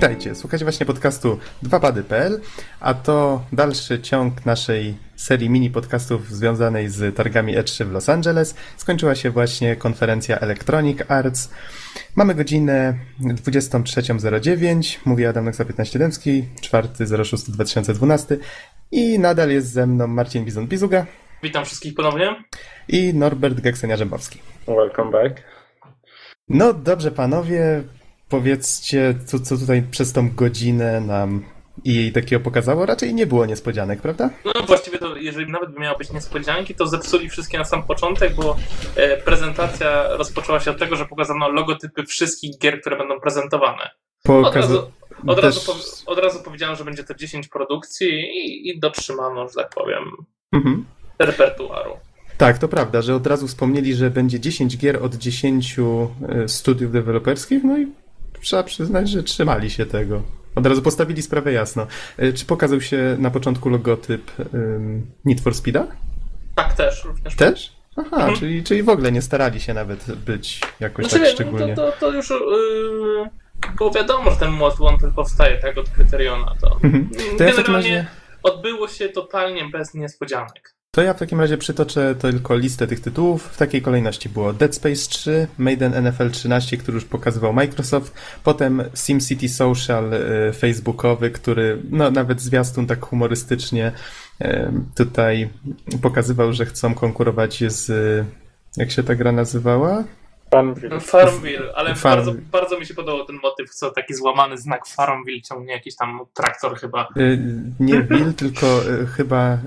Witajcie, słuchacie właśnie podcastu 2pady.pl, a to dalszy ciąg naszej serii mini podcastów związanej z targami E3 w Los Angeles. Skończyła się właśnie konferencja Electronic Arts. Mamy godzinę 23.09, mówi Adam Noxa 15 Dębski, 4.06.2012 i nadal jest ze mną Marcin Bizon-Bizuga Witam wszystkich ponownie. i Norbert Geksenia-Rzębowski. Welcome back. No dobrze, panowie, powiedzcie, co, co tutaj przez tą godzinę nam i jej takiego pokazało. Raczej nie było niespodzianek, prawda? No właściwie to, jeżeli nawet by miało być niespodzianki, to zepsuli wszystkie na sam początek, bo e, prezentacja rozpoczęła się od tego, że pokazano logotypy wszystkich gier, które będą prezentowane. Od razu, od też- razu, od razu powiedziałem, że będzie to 10 produkcji i, i dotrzymano, że tak powiem, Mhm. repertuaru. Tak, to prawda, że od razu wspomnieli, że będzie 10 gier od 10 e, studiów deweloperskich, no i trzeba przyznać, że trzymali się tego. Od razu postawili sprawę jasno. E, Czy pokazał się na początku logotyp ym, Need for Speeda? Tak też również. Też? Aha, Mhm. czyli, czyli w ogóle nie starali się nawet być jakoś Znaczy, tak no, szczególnie. to, to, to już yy, było wiadomo, że ten Most Wanted powstaje tak od Kryteriona. To, Mhm. To ja generalnie razie... odbyło się totalnie bez niespodzianek. To ja w takim razie przytoczę tylko listę tych tytułów. W takiej kolejności było Dead Space 3, Maiden NFL 13, który już pokazywał Microsoft, potem SimCity Social e, facebookowy, który no, nawet zwiastun tak humorystycznie e, tutaj pokazywał, że chcą konkurować z... e, Jak się ta gra nazywała? Farmville. Farmville, ale Farm- Bardzo, bardzo mi się podobał ten motyw, co taki złamany znak Farmville ciągnie jakiś tam traktor chyba. E, Nie Will, tylko e, chyba e,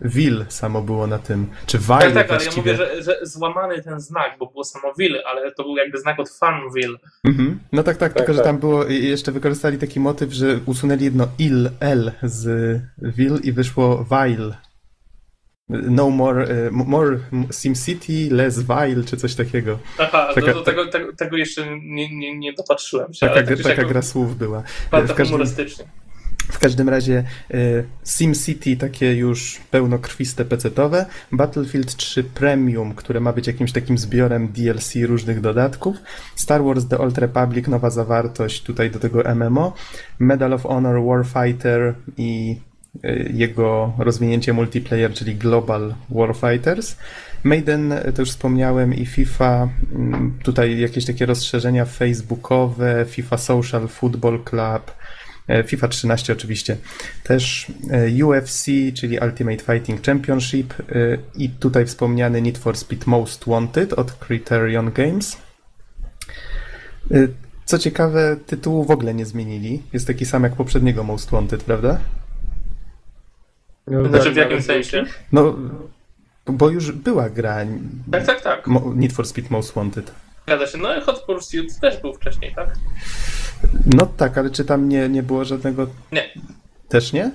Will samo było na tym. Czy Vile Tak, tak, ale ja mówię, że, że złamany ten znak, bo było samo Ville, ale to był jakby znak od Farmville. Mhm. No tak, tak, tylko że tak. tam było, i jeszcze wykorzystali taki motyw, że usunęli jedno il, l z will i wyszło vile. No more, e, more SimCity, less vile, czy coś takiego. Aha, Taka- to, to tego, tego, tego jeszcze nie, nie, nie dopatrzyłem się, Taka, tak, taka gra słów była. bardzo w każdym- humorystycznie. W każdym razie e, SimCity takie już pełnokrwiste pecetowe, Battlefield 3 Premium, które ma być jakimś takim zbiorem DLC różnych dodatków, Star Wars The Old Republic, nowa zawartość tutaj do tego MMO, Medal of Honor Warfighter i jego rozwinięcie multiplayer, czyli Global Warfighters. Maiden, e, to już wspomniałem, i FIFA, mm, tutaj jakieś takie rozszerzenia facebookowe, FIFA Social Football Club, E, FIFA 13 oczywiście. Też UFC, czyli Ultimate Fighting Championship i tutaj wspomniany Need for Speed Most Wanted od Criterion Games. Co ciekawe, tytułu w ogóle nie zmienili. Jest taki sam jak poprzedniego Most Wanted, prawda? No, Znaczy w tak, jakim nawet sensie? No, bo już była gra Tak, tak, tak. Mo- Need for Speed Most Wanted. Zgadza się. No i Hot Pursuit też był wcześniej, tak? No tak, ale czy tam nie, nie było żadnego... Nie, Też nie?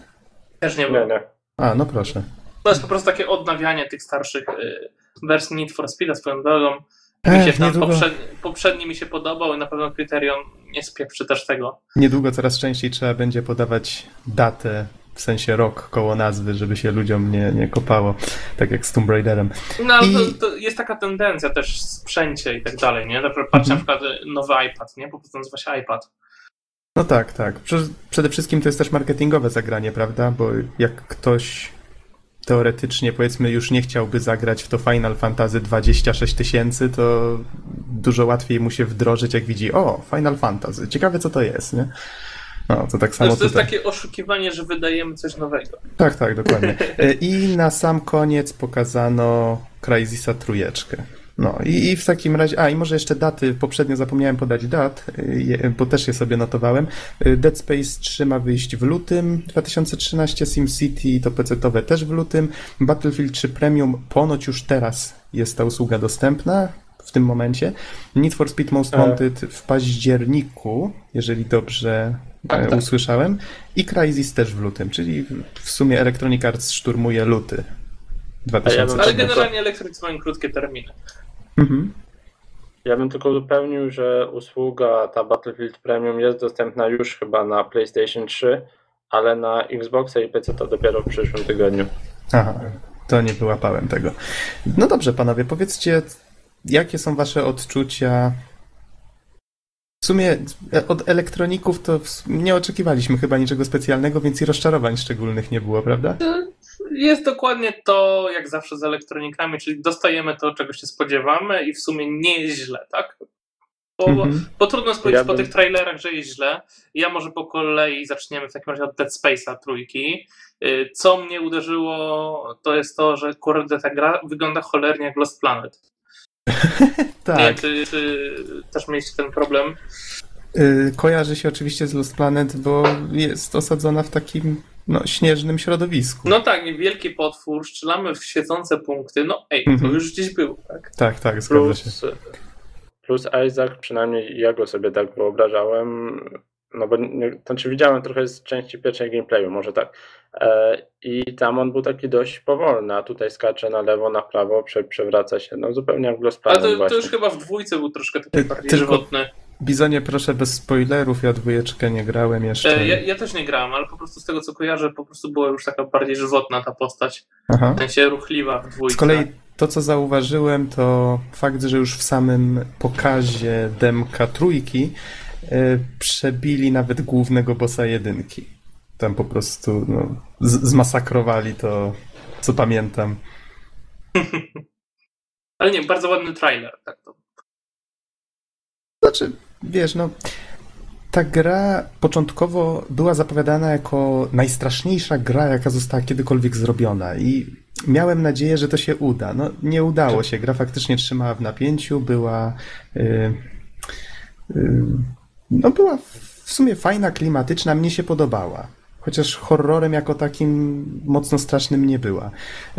też nie Nie, było. nie. A, no proszę. To jest po prostu takie odnawianie tych starszych y, wersji Need for Speed'a swoją drogą. Mi Ech, się tam niedługo- poprzedni, poprzedni mi się podobał i na pewno Criterion nie spieprzy też tego. Niedługo coraz częściej trzeba będzie podawać datę, w sensie rok koło nazwy, żeby się ludziom nie, nie kopało, tak jak z Tomb Raiderem. No ale I- to, to jest taka tendencja też w sprzęcie i tak dalej, nie? Patrz Mhm. na przykład y, nowy iPad, nie? Po prostu nazywa się iPad. No tak, tak. Przede wszystkim to jest też marketingowe zagranie, prawda? Bo jak ktoś teoretycznie, powiedzmy, już nie chciałby zagrać w to Final Fantasy 26 tysięcy, to dużo łatwiej mu się wdrożyć, jak widzi, o, Final Fantasy, ciekawe co to jest, nie? No, to tak To samo jest, to jest tutaj. takie oszukiwanie, że wydajemy coś nowego. Tak, tak, dokładnie. E, I na sam koniec pokazano Crysisa trójeczkę. No i, i w takim razie, a i może jeszcze daty, poprzednio zapomniałem podać dat, je- bo też je sobie notowałem. Y, Dead Space 3 ma wyjść w lutym 2013, SimCity to PC-towe też w lutym, Battlefield 3 Premium ponoć już teraz jest ta usługa dostępna w tym momencie. Need for Speed Most E. Wanted w październiku, jeżeli dobrze Tak, e, tak. usłyszałem. I Crysis też w lutym, czyli w- sumie Electronic Arts szturmuje luty A ja 2013. Ale generalnie Electronic mają krótkie terminy. Mhm. Ja bym tylko uzupełnił, że usługa ta Battlefield Premium jest dostępna już chyba na PlayStation 3, ale na Xboxa i PC to dopiero w przyszłym tygodniu. Aha, to nie wyłapałem tego. No dobrze, panowie, powiedzcie, jakie są wasze odczucia W sumie e, od elektroników to nie oczekiwaliśmy chyba niczego specjalnego, więc i rozczarowań szczególnych nie było, prawda? Jest dokładnie to, jak zawsze z elektronikami, czyli dostajemy to, czego się spodziewamy i w sumie nie jest źle, tak? Bo, mhm. bo trudno powiedzieć ja po bym... tych trailerach, że jest źle. Ja może po kolei zaczniemy w takim razie od Dead Space'a trójki. Y, co mnie uderzyło, to jest to, że kurde ta gra wygląda cholernie jak Lost Planet. tak. Nie, czy, czy też mieliście ten problem? Yy, kojarzy się oczywiście z Lost Planet, bo jest osadzona w takim no, śnieżnym środowisku. No tak, wielki potwór, strzelamy w świecące punkty, no ej, to mhm. już gdzieś było, tak? Tak, tak, zgadza plus, się. Plus Isaac, przynajmniej ja go sobie tak wyobrażałem, no bo nie, to znaczy widziałem trochę z części pierwszej gameplayu, może tak. E, I tam on był taki dość powolny, a tutaj skacze na lewo, na prawo, prze, przewraca się, no zupełnie jak Lost Ale to, to, już chyba w dwójce był troszkę taki bardziej Tylko... żywotny. Bizonie, proszę bez spoilerów, ja dwójeczkę nie grałem jeszcze. E, ja, ja, też nie grałem, ale po prostu z tego co kojarzę, po prostu była już taka bardziej żywotna ta postać. Aha. W sensie ruchliwa w dwójce. Z kolei to, co zauważyłem, to fakt, że już w samym pokazie demka trójki przebili nawet głównego bossa jedynki. Tam po prostu no, zmasakrowali to, co pamiętam. Ale nie, bardzo ładny trailer. Tak to. Znaczy, wiesz, no ta gra początkowo była zapowiadana jako najstraszniejsza gra, jaka została kiedykolwiek zrobiona i miałem nadzieję, że to się uda. No, nie udało się. Gra faktycznie trzymała w napięciu, była yy, yy, no była w sumie fajna, klimatyczna, mnie się podobała. Chociaż horrorem jako takim mocno strasznym nie była.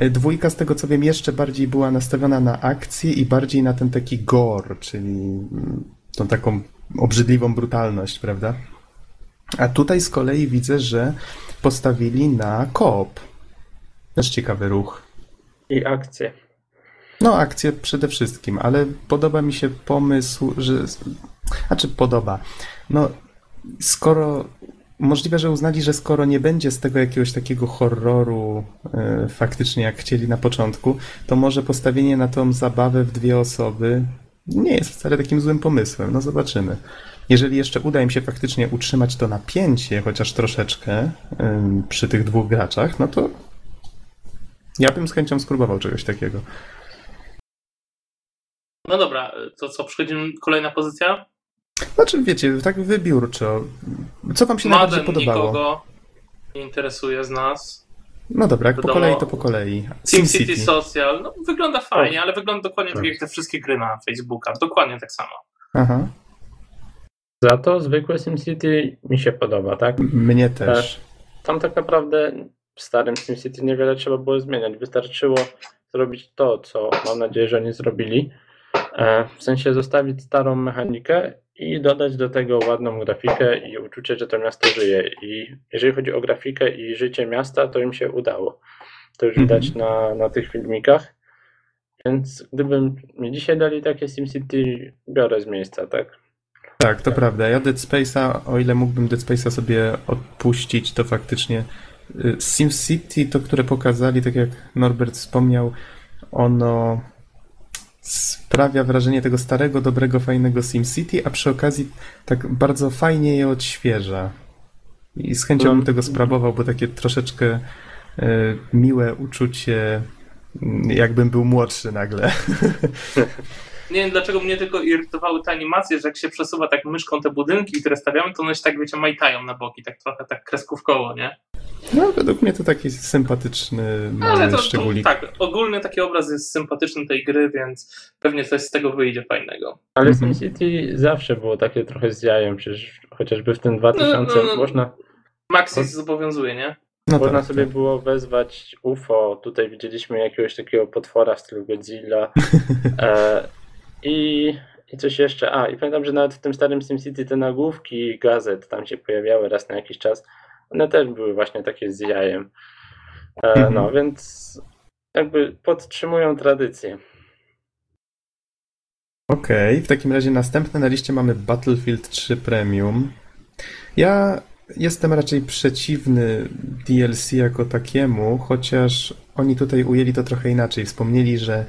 Y, dwójka, z tego co wiem, jeszcze bardziej była nastawiona na akcję i bardziej na ten taki gore, czyli mm, tą taką obrzydliwą brutalność, prawda? A tutaj z kolei widzę, że postawili na koop. Też ciekawy ruch. I akcję. No, akcję przede wszystkim, ale podoba mi się pomysł, że. Znaczy, podoba. No, skoro. Możliwe, że uznali, że skoro nie będzie z tego jakiegoś takiego horroru e, faktycznie jak chcieli na początku, to może postawienie na tą zabawę w dwie osoby nie jest wcale takim złym pomysłem. No zobaczymy. Jeżeli jeszcze uda im się faktycznie utrzymać to napięcie, chociaż troszeczkę przy tych dwóch graczach, no to ja bym z chęcią spróbował czegoś takiego. No dobra, to co, przechodzimy, kolejna pozycja? Znaczy, wiecie, tak wybiórczo. Co wam się Madden najbardziej podobało? nikogo nie interesuje z nas. No dobra, jak po kolei to po kolei. SimCity Social, no wygląda fajnie, tak. ale wygląda dokładnie tak jak te wszystkie gry na Facebooka. Dokładnie tak samo. Aha. Za to zwykłe SimCity mi się podoba, tak? Mnie też. Tam tak naprawdę w starym SimCity niewiele trzeba było zmieniać. Wystarczyło zrobić to, co mam nadzieję, że oni zrobili. E, w sensie zostawić starą mechanikę i dodać do tego ładną grafikę i uczucie, że to miasto żyje. I jeżeli chodzi o grafikę i życie miasta, to im się udało. To już widać mm -hmm. na, na tych filmikach. Więc gdybym mi dzisiaj dali takie SimCity, biorę z miejsca, tak? Tak, to prawda. Ja Dead Space'a, o ile mógłbym Dead Space'a sobie odpuścić, to faktycznie y, SimCity, to które pokazali, tak jak Norbert wspomniał, ono sprawia wrażenie tego starego, dobrego, fajnego SimCity, a przy okazji tak bardzo fajnie je odświeża. I z chęcią bym tego sprawował, bo takie troszeczkę y, miłe uczucie, mm, jakbym był młodszy nagle. Nie wiem dlaczego mnie tylko irytowały te animacje, że jak się przesuwa tak myszką te budynki, które stawiamy, to one się tak, wiecie, majtają na boki, tak trochę tak kreskówkowo, nie? No, według mnie to taki sympatyczny Ale to, to, tak, ogólny taki obraz jest sympatyczny tej gry, więc pewnie coś z tego wyjdzie fajnego. Ale mhm. SimCity zawsze było takie trochę z jajem, przecież chociażby w tym 2000 no, no, no, można... Maxis zobowiązuje, nie? No Można tak, sobie tak. było wezwać UFO. Tutaj widzieliśmy jakiegoś takiego potwora w stylu Godzilla. E, i, I coś jeszcze. A, i pamiętam, że nawet w tym starym SimCity te nagłówki gazet tam się pojawiały raz na jakiś czas. One też były właśnie takie z jajem. E, mhm. No, więc jakby podtrzymują tradycję. Okej, okay, w takim razie następne na liście mamy Battlefield 3 Premium. Ja jestem raczej przeciwny DLC jako takiemu, chociaż oni tutaj ujęli to trochę inaczej. Wspomnieli, że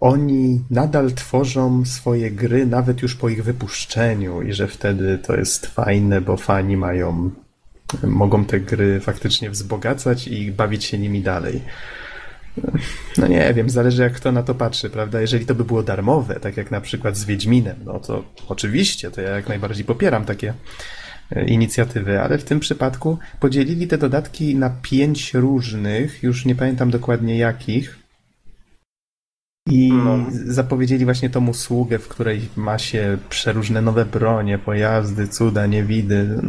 oni nadal tworzą swoje gry nawet już po ich wypuszczeniu i że wtedy to jest fajne, bo fani mają, mogą te gry faktycznie wzbogacać i bawić się nimi dalej. No nie wiem, zależy jak kto na to patrzy, prawda? Jeżeli to by było darmowe, tak jak na przykład z Wiedźminem, no to oczywiście, to ja jak najbardziej popieram takie e, inicjatywy, ale w tym przypadku podzielili te dodatki na pięć różnych, już nie pamiętam dokładnie jakich, i no. zapowiedzieli właśnie tą usługę, w której ma się przeróżne nowe bronie, pojazdy, cuda, niewidy.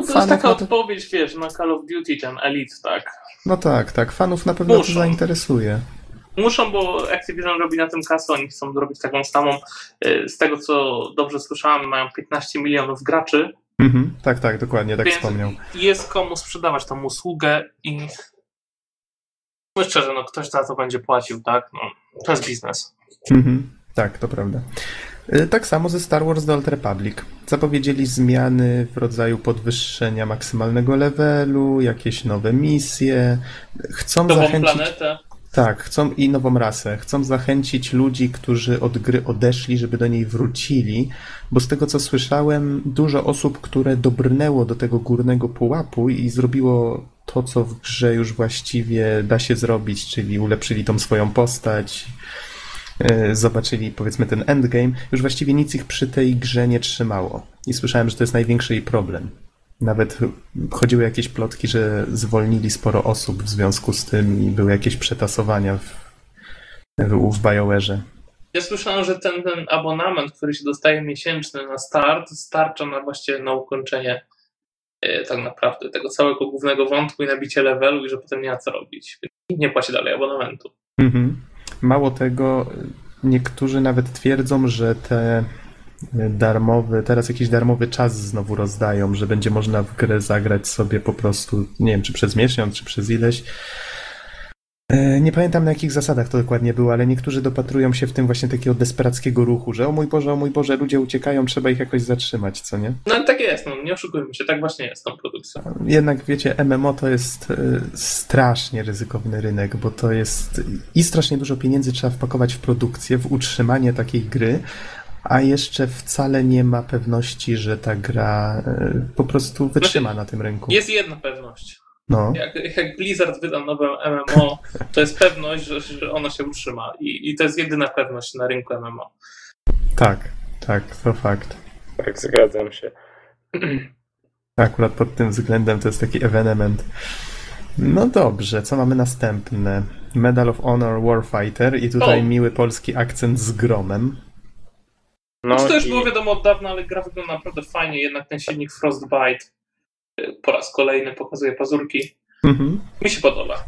No to jest taka odpowiedź, wiesz, na Call of Duty, ten Elite, tak? No tak, tak. Fanów na pewno Muszą. to zainteresuje. Muszą, bo Activision robi na tym kasę, oni chcą zrobić taką samą, y, z tego co dobrze słyszałem, mają 15 milionów graczy. Mhm, tak, tak, dokładnie, tak Więc wspomniał. Jest komu sprzedawać tą usługę i no szczerze, no ktoś za to będzie płacił, tak? No, to jest biznes. Mhm, tak, to prawda. Y, tak samo ze Star Wars The Old Republic. Zapowiedzieli zmiany w rodzaju podwyższenia maksymalnego levelu, jakieś nowe misje. Chcą Nową zachęcić... planetę. Tak, chcą i nową rasę. Chcą zachęcić ludzi, którzy od gry odeszli, żeby do niej wrócili, bo z tego co słyszałem, dużo osób, które dobrnęło do tego górnego pułapu i zrobiło to, co w grze już właściwie da się zrobić, czyli ulepszyli tą swoją postać, zobaczyli powiedzmy ten endgame, już właściwie nic ich przy tej grze nie trzymało. I słyszałem, że to jest największy jej problem. Nawet chodziły jakieś plotki, że zwolnili sporo osób w związku z tym i były jakieś przetasowania w, w, w BioWare'ze. Ja słyszałem, że ten, ten abonament, który się dostaje miesięczny na start, starcza na właściwie na ukończenie e, tak naprawdę tego całego głównego wątku i nabicie levelu i że potem nie ma co robić. Nikt nie płaci dalej abonamentu. Mhm. Mało tego, niektórzy nawet twierdzą, że te darmowy, teraz jakiś darmowy czas znowu rozdają, że będzie można w grę zagrać sobie po prostu, nie wiem, czy przez miesiąc, czy przez ileś. E, nie pamiętam na jakich zasadach to dokładnie było, ale niektórzy dopatrują się w tym właśnie takiego desperackiego ruchu, że o mój Boże, o mój Boże, ludzie uciekają, trzeba ich jakoś zatrzymać, co nie? No tak jest, no, nie oszukujmy się, tak właśnie jest tą produkcją. Jednak wiecie, MMO to jest e, strasznie ryzykowny rynek, bo to jest i strasznie dużo pieniędzy trzeba wpakować w produkcję, w utrzymanie takiej gry, a jeszcze wcale nie ma pewności, że ta gra e, po prostu wytrzyma na tym rynku. Jest jedna pewność. No. Jak, jak Blizzard wyda nowe MMO, to jest pewność, że, że ono się utrzyma. I, I to jest jedyna pewność na rynku MMO. Tak, tak, to fakt. Tak, zgadzam się. Akurat pod tym względem to jest taki evenement. No dobrze, co mamy następne? Medal of Honor Warfighter i tutaj o. miły polski akcent z gromem. No znaczy, to już i... było wiadomo od dawna, ale gra wygląda naprawdę fajnie, jednak ten silnik Frostbite po raz kolejny pokazuje pazurki. Mhm. Mi się podoba.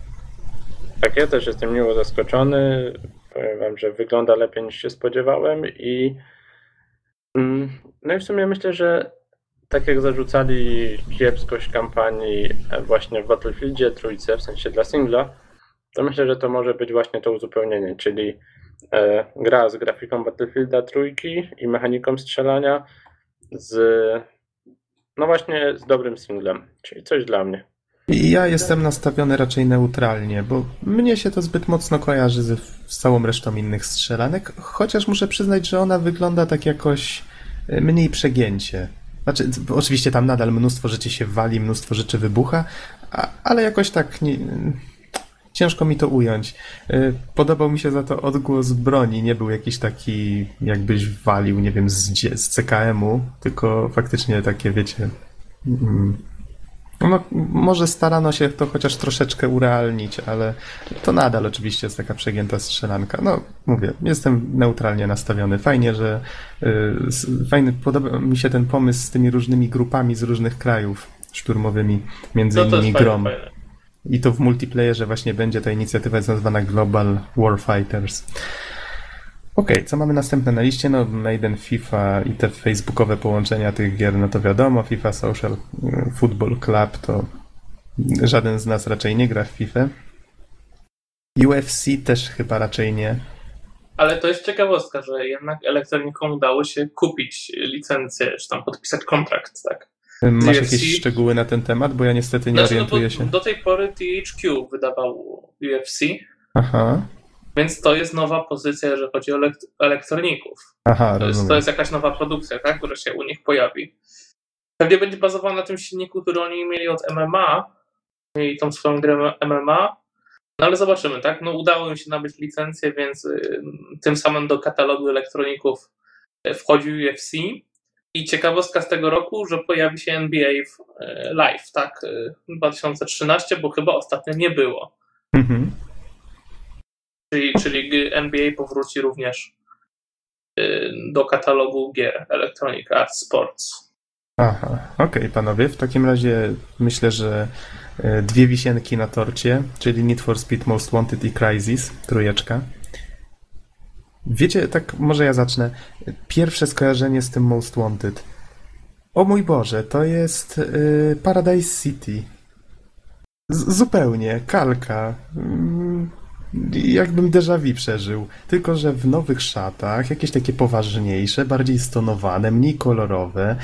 Tak, ja też jestem miło zaskoczony. Powiem wam, że wygląda lepiej niż się spodziewałem i mm, no i w sumie myślę, że tak jak zarzucali kiepskość kampanii właśnie w Battlefieldzie trójce, w sensie dla singla, to myślę, że to może być właśnie to uzupełnienie, czyli E, gra z grafiką Battlefielda trójki i mechaniką strzelania z no właśnie z dobrym singlem, czyli coś dla mnie. Ja jestem nastawiony raczej neutralnie, bo mnie się to zbyt mocno kojarzy z, z całą resztą innych strzelanek, chociaż muszę przyznać, że ona wygląda tak jakoś e, mniej przegięcie. Znaczy, oczywiście tam nadal mnóstwo rzeczy się wali, mnóstwo rzeczy wybucha, a, ale jakoś tak nie, ciężko mi to ująć. Y, podobał mi się za to odgłos broni. Nie był jakiś taki, jakbyś walił, nie wiem, z, z CKM-u, tylko faktycznie takie, wiecie. Mm, no, może starano się to chociaż troszeczkę urealnić, ale to nadal oczywiście jest taka przegięta strzelanka. No, mówię, jestem neutralnie nastawiony. Fajnie, że yy, fajny, podoba mi się ten pomysł z tymi różnymi grupami z różnych krajów szturmowymi, między no innymi Grom. Fajne, fajne. I to w multiplayerze właśnie będzie ta inicjatywa jest nazywana Global Warfighters. Okej, okay, co mamy następne na liście? No Maiden, FIFA i te facebookowe połączenia tych gier, no to wiadomo, FIFA Social Football Club to żaden z nas raczej nie gra w FIFA. UFC też chyba raczej nie. Ale to jest ciekawostka, że jednak elektronikom udało się kupić licencję, czy tam podpisać kontrakt, tak? Masz jakieś szczegóły na ten temat? Bo ja niestety nie znaczy, no orientuję no, się. Do tej pory THQ wydawał UFC. Aha. Więc to jest nowa pozycja, jeżeli chodzi o elektroników. Aha, to, jest, to jest jakaś nowa produkcja, tak, która się u nich pojawi. Pewnie będzie bazowana na tym silniku, który oni mieli od MMA, mieli tą swoją grę MMA, no ale zobaczymy, tak? No udało im się nabyć licencję, więc y, tym samym do katalogu elektroników y, wchodził UFC. I ciekawostka z tego roku, że pojawi się NBA y, Live, tak? 2013, bo chyba ostatnio nie było. Mhm. Czyli, czyli NBA powróci również do katalogu gier Electronic Arts Sports. Aha, okej, okay, panowie. W takim razie myślę, że e, dwie wisienki na torcie, czyli Need for Speed Most Wanted i Crysis, trójeczka. Wiecie, tak może ja zacznę. Pierwsze skojarzenie z tym Most Wanted. O mój Boże, to jest y, Paradise City. Z zupełnie, kalka. Mm, jakbym déjà vu przeżył. Tylko, że w nowych szatach, jakieś takie poważniejsze, bardziej stonowane, mniej kolorowe.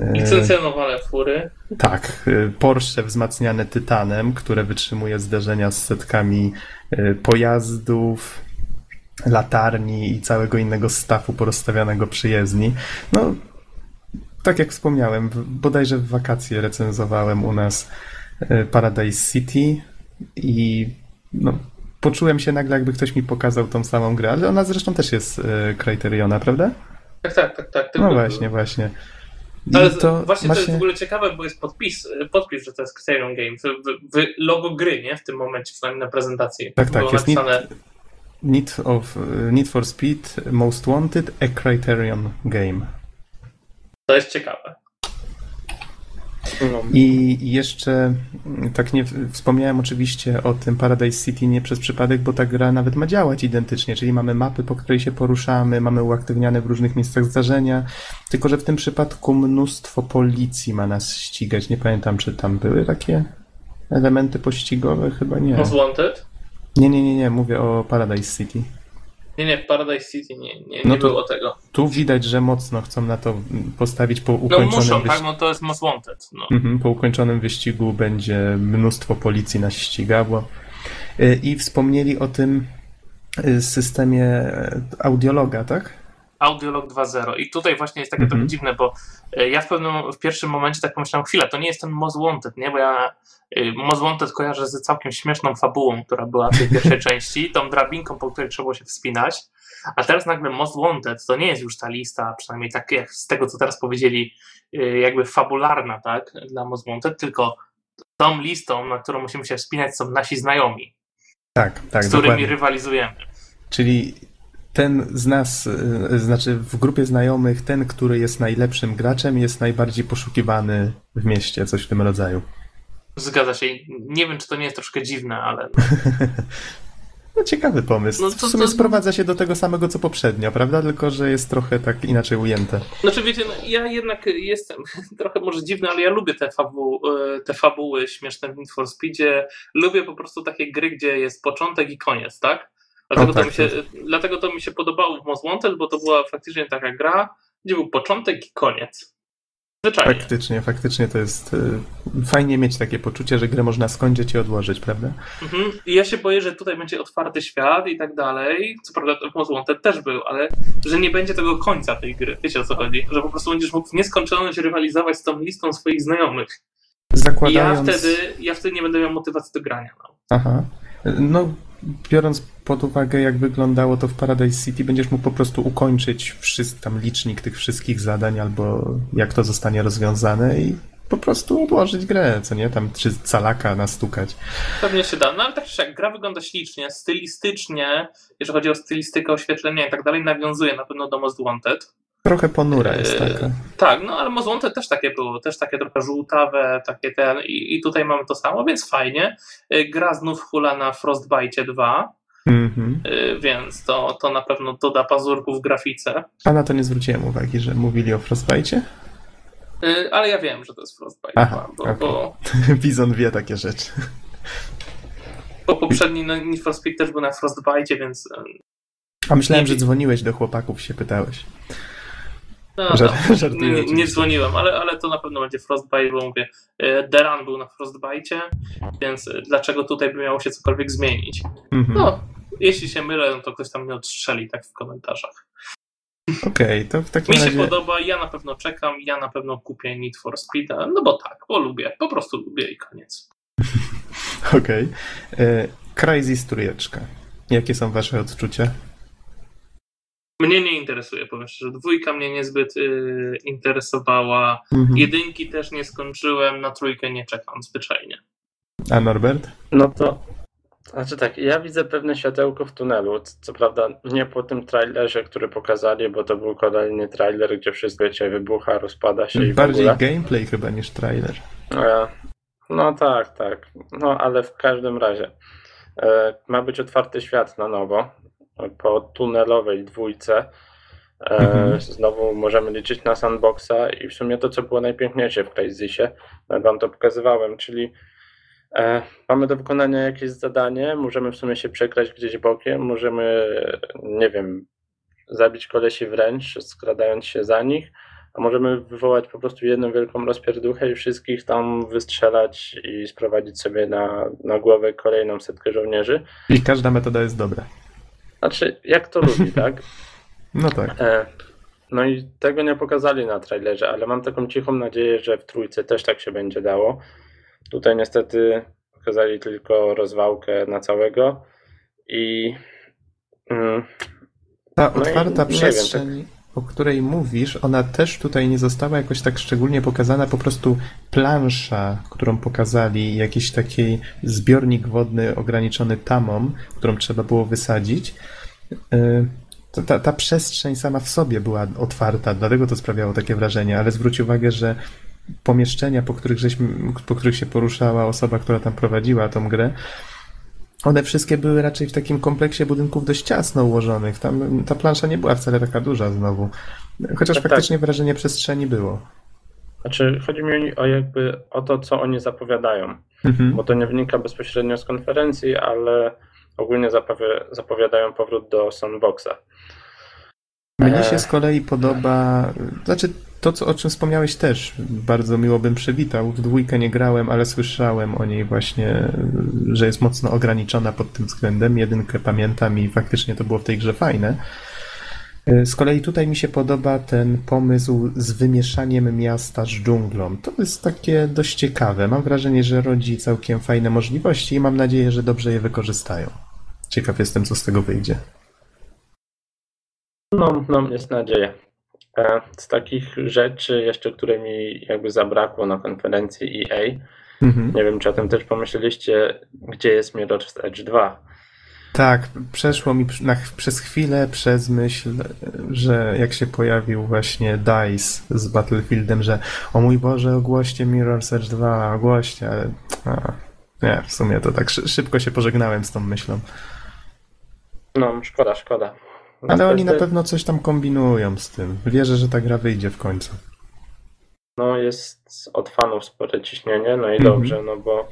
E, Licencjonowane fury. Tak, e, Porsche wzmacniane tytanem, które wytrzymuje zderzenia z setkami e, pojazdów, latarni i całego innego stafu porozstawianego przy jezdni. No, tak jak wspomniałem, bodajże w wakacje recenzowałem u nas Paradise City i no, poczułem się nagle, jakby ktoś mi pokazał tą samą grę, ale ona zresztą też jest e, Criteriona, prawda? Tak, tak, tak. tak no właśnie, właśnie. I ale to właśnie, to jest w ogóle ciekawe, bo jest podpis, podpis że to jest Criterion Games. Logo gry, nie? W tym momencie, przynajmniej na prezentacji. Tak, tak. Jest napisane... need, of, need for Speed Most Wanted, a Criterion Game. To jest ciekawe. No. I jeszcze mm, tak nie wspomniałem oczywiście o tym Paradise City nie przez przypadek, bo ta gra nawet ma działać identycznie, czyli mamy mapy, po której się poruszamy, mamy uaktywniane w różnych miejscach zdarzenia, tylko że w tym przypadku mnóstwo policji ma nas ścigać. Nie pamiętam, czy tam były takie elementy pościgowe, chyba nie. Most Wanted? Nie, nie, nie, nie, mówię o Paradise City. Nie, nie, w Paradise City nie, nie, no nie było tego. Tu widać, że mocno chcą na to postawić po ukończonym No muszą, tak, no to jest Most Wanted. No. Mhm, po ukończonym wyścigu będzie mnóstwo policji nas ścigało. Y, I wspomnieli o tym y, systemie audiologa, tak? Audiolog 2.0 i tutaj właśnie jest takie mm -hmm. trochę dziwne, bo e, ja w pewnym, w pierwszym momencie tak pomyślałem, chwilę, to nie jest ten Most Wanted, nie? Bo ja e, Most Wanted kojarzę z całkiem śmieszną fabułą, która była w tej pierwszej części, tą drabinką, po której trzeba było się wspinać, a teraz nagle Most Wanted to nie jest już ta lista, przynajmniej tak jak z tego, co teraz powiedzieli, e, jakby fabularna, tak, dla Most Wanted, tylko tą listą, na którą musimy się wspinać są nasi znajomi. Tak, tak. Z którymi dokładnie. rywalizujemy. Czyli ten z nas, y, znaczy w grupie znajomych, ten, który jest najlepszym graczem, jest najbardziej poszukiwany w mieście, coś w tym rodzaju. Zgadza się. Nie wiem, czy to nie jest troszkę dziwne, ale. No ciekawy pomysł. No to, w sumie to... sprowadza się do tego samego, co poprzednio, prawda? Tylko, że jest trochę tak inaczej ujęte. Znaczy wiecie, no, ja jednak jestem trochę może dziwny, ale ja lubię te, fabu e, te fabuły śmieszne w Need for Speedzie. Lubię po prostu takie gry, gdzie jest początek i koniec, tak? Dlatego, tak, to mi się, dlatego to mi się podobało w Most Wanted, bo to była faktycznie taka gra, gdzie był początek i koniec. Zwyczajnie. Faktycznie, faktycznie to jest y, fajnie mieć takie poczucie, że grę można skończyć i odłożyć, prawda? Mhm. I ja się boję, że tutaj będzie otwarty świat i tak dalej. Co prawda w Most Wanted też był, ale że nie będzie tego końca tej gry. Wiecie o co chodzi? Że po prostu będziesz mógł w nieskończoność rywalizować z tą listą swoich znajomych. Zakładając... I ja wtedy, ja wtedy nie będę miał motywacji do grania. No. Aha. No, biorąc pod uwagę, jak wyglądało to w Paradise City, będziesz mógł po prostu ukończyć wszystko, tam licznik tych wszystkich zadań, albo jak to zostanie rozwiązane i po prostu odłożyć grę, co nie? Tam czy calaka nastukać. Pewnie się da, no ale tak czy jak gra wygląda ślicznie, stylistycznie, jeżeli chodzi o stylistykę, oświetlenia i tak dalej, nawiązuje na pewno do Most Wanted. Trochę ponura jest e, taka. tak, no ale Wanted też takie było, też takie trochę żółtawe, takie ten i, i tutaj mamy to samo, więc fajnie. E, gra znów hula na Frostbite 2, mm-hmm. więc to, to na pewno doda pazurków w grafice. A na to nie zwróciłem uwagi, że mówili o Frostbite? Ale ja wiem, że to jest Frostbite Aha, 2, bo, okay. bo... Bizon wie takie rzeczy. Bo poprzedni no, Need for Speed też był na Frostbite, więc... A myślałem, że dzwoniłeś do chłopaków, się pytałeś. No, Żart, nie, nie dzwoniłem, ale, ale to na pewno będzie Frostbite, bo mówię, e, Deran był na Frostbite, więc dlaczego tutaj by miało się cokolwiek zmienić? Mhm. No, jeśli się mylę, no to ktoś tam mnie odstrzeli tak w komentarzach. Okej, okay, to w takim Mi się razie... podoba, ja na pewno czekam, ja na pewno kupię Need for Speed, no bo tak, bo lubię, po prostu lubię i koniec. Okej. Okay. E, Crysis trójeczka. Jakie są wasze odczucia? Mnie nie interesuje, powiem szczerze. Dwójka mnie niezbyt y, interesowała. Mhm. Jedynki też nie skończyłem, na trójkę nie czekam zwyczajnie. A Norbert? No to znaczy tak, ja widzę pewne światełko w tunelu. Co prawda nie po tym trailerze, który pokazali, bo to był kolejny trailer, gdzie wszystko cię wybucha, rozpada się i Bardziej gameplay chyba niż trailer. E, no tak, tak. No ale w każdym razie e, ma być otwarty świat na nowo po tunelowej dwójce. E, mhm. Znowu możemy liczyć na sandboxa i w sumie to, co było najpiękniejsze w Crysisie, wam to pokazywałem, czyli E, mamy do wykonania jakieś zadanie, możemy w sumie się przekraść gdzieś bokiem, możemy, nie wiem, zabić kolesi wręcz, skradając się za nich, a możemy wywołać po prostu jedną wielką rozpierduchę i wszystkich tam wystrzelać i sprowadzić sobie na, na głowę kolejną setkę żołnierzy. I każda metoda jest dobra. Znaczy, jak to lubi, tak? No tak. E, no i tego nie pokazali na trailerze, ale mam taką cichą nadzieję, że w trójce też tak się będzie dało. Tutaj niestety pokazali tylko rozwałkę na całego i mm, ta no otwarta przestrzeń, wiem, tak... o której mówisz, ona też tutaj nie została jakoś tak szczególnie pokazana, po prostu plansza, którą pokazali, jakiś taki zbiornik wodny ograniczony tamą, którą trzeba było wysadzić. Y, ta, ta przestrzeń sama w sobie była otwarta, dlatego to sprawiało takie wrażenie, ale zwróć uwagę, że pomieszczenia, po których, żeśmy, po których się poruszała osoba, która tam prowadziła tą grę, one wszystkie były raczej w takim kompleksie budynków dość ciasno ułożonych. Tam ta plansza nie była wcale taka duża znowu. Chociaż tak, faktycznie tak. wrażenie przestrzeni było. Znaczy, chodzi mi o jakby o to, co oni zapowiadają. Mhm. Bo to nie wynika bezpośrednio z konferencji, ale ogólnie zapowiadają powrót do sandboxa. Mnie się z kolei podoba, znaczy to, co, o czym wspomniałeś też, bardzo miło bym przywitał. W dwójkę nie grałem, ale słyszałem o niej właśnie, że jest mocno ograniczona pod tym względem. Jedynkę pamiętam i faktycznie to było w tej grze fajne. Z kolei tutaj mi się podoba ten pomysł z wymieszaniem miasta z dżunglą. To jest takie dość ciekawe. Mam wrażenie, że rodzi całkiem fajne możliwości i mam nadzieję, że dobrze je wykorzystają. Ciekaw jestem, co z tego wyjdzie. No, no jest nadzieja. E, z takich rzeczy jeszcze, które mi jakby zabrakło na konferencji EA, mhm. nie wiem, czy o tym też pomyśleliście, gdzie jest Mirror's Edge 2? Tak, przeszło mi na, przez chwilę przez myśl, że jak się pojawił właśnie DICE z Battlefieldem, że o mój Boże, ogłoście Mirror's Edge 2, ogłoście, ale a, nie, w sumie to tak szybko się pożegnałem z tą myślą. No, szkoda, szkoda. Ale oni na pewno coś tam kombinują z tym. Wierzę, że ta gra wyjdzie w końcu. No jest od fanów spore ciśnienie, no i mhm. dobrze, no bo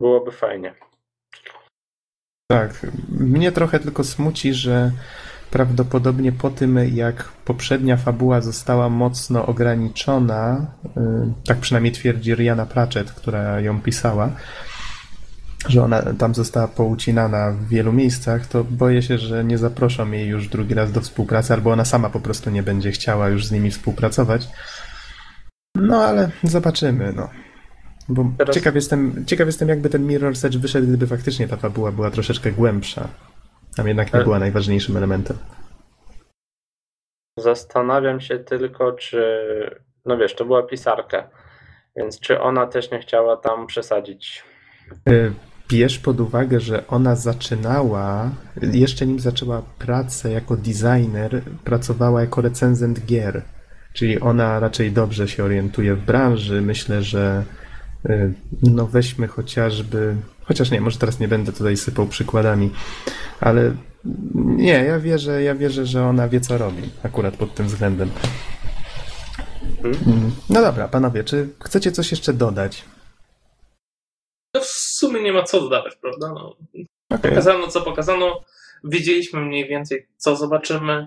byłoby fajnie. Tak. Mnie trochę tylko smuci, że prawdopodobnie po tym, jak poprzednia fabuła została mocno ograniczona, y, tak przynajmniej twierdzi Rihanna Pratchett, która ją pisała, że ona tam została poucinana w wielu miejscach, to boję się, że nie zaproszą jej już drugi raz do współpracy, albo ona sama po prostu nie będzie chciała już z nimi współpracować. No ale zobaczymy, no. Bo Teraz... ciekaw, jestem, ciekaw jestem, jakby ten Mirror's Edge wyszedł, gdyby faktycznie ta fabuła była troszeczkę głębsza. Tam jednak nie była najważniejszym elementem. Zastanawiam się tylko, czy. No wiesz, to była pisarka, więc czy ona też nie chciała tam przesadzić? Y, bierz pod uwagę, że ona zaczynała, jeszcze nim zaczęła pracę jako designer, pracowała jako recenzent gier. Czyli ona raczej dobrze się orientuje w branży. Myślę, że y, no weźmy chociażby, chociaż nie, może teraz nie będę tutaj sypał przykładami, ale nie, ja wierzę, ja wierzę, że ona wie co robi akurat pod tym względem. Mhm. No dobra, panowie, czy chcecie coś jeszcze dodać? No w sumie nie ma co dodawać, prawda? No, okay. Pokazano co pokazano, wiedzieliśmy mniej więcej co zobaczymy.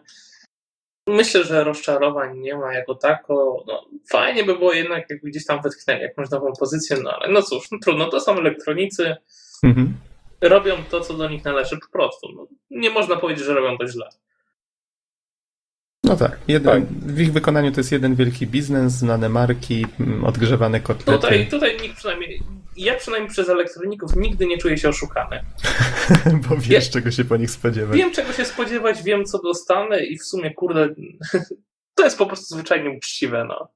Myślę, że rozczarowań nie ma jako tako. No, fajnie by było jednak, jakby gdzieś tam wytknęli jakąś nową pozycję, no ale no cóż, no trudno, to są elektronicy. Mhm. robią to, co do nich należy po prostu. No, nie można powiedzieć, że robią to źle. No tak, jeden, tak, w ich wykonaniu to jest jeden wielki biznes, znane marki, mm, odgrzewane kotlety. Tutaj, tutaj nikt przynajmniej, ja przynajmniej przez elektroników nigdy nie czuję się oszukany. Bo wiesz, ja, czego się po nich spodziewać. Wiem, czego się spodziewać, wiem, co dostanę i w sumie, kurde, to jest po prostu zwyczajnie uczciwe, no.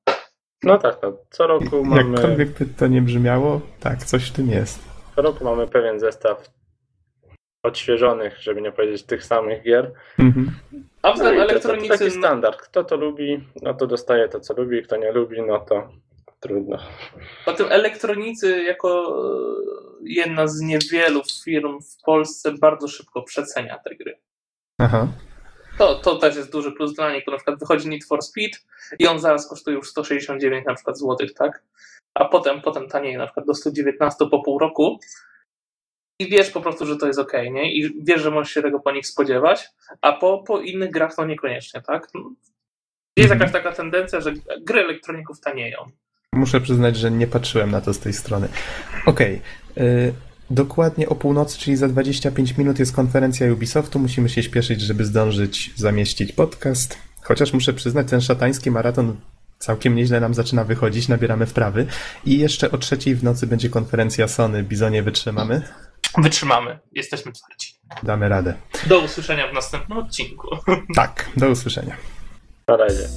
No tak, no. co roku mamy... Jakkolwiek by to nie brzmiało, tak, coś w tym jest. Co roku mamy pewien zestaw odświeżonych, żeby nie powiedzieć tych samych gier. Mhm. A w no elektronicy... To, to taki standard. Kto to lubi, no to dostaje to, co lubi. Kto nie lubi, no to trudno. Potem elektronicy jako jedna z niewielu firm w Polsce bardzo szybko przecenia te gry. Aha. To, to też jest duży plus dla nich, bo na przykład wychodzi Need for Speed i on zaraz kosztuje już 169 na przykład złotych, tak? A potem, potem taniej, na przykład do 119 po pół roku, i wiesz po prostu, że to jest ok, nie? I wiesz, że możesz się tego po nich spodziewać, a po, po innych grach to niekoniecznie, tak? Jest jakaś taka tendencja, że gry elektroników tanieją. Muszę przyznać, że nie patrzyłem na to z tej strony. Okej. Okay. Dokładnie o północy, czyli za 25 minut jest konferencja Ubisoftu. Musimy się śpieszyć, żeby zdążyć zamieścić podcast. Chociaż muszę przyznać, ten szatański maraton całkiem nieźle nam zaczyna wychodzić, nabieramy wprawy. I jeszcze o trzeciej w nocy będzie konferencja Sony. Bizonie wytrzymamy? Wytrzymamy. Jesteśmy twardzi. Damy radę. Do usłyszenia w następnym odcinku. Tak, do usłyszenia. Na razie.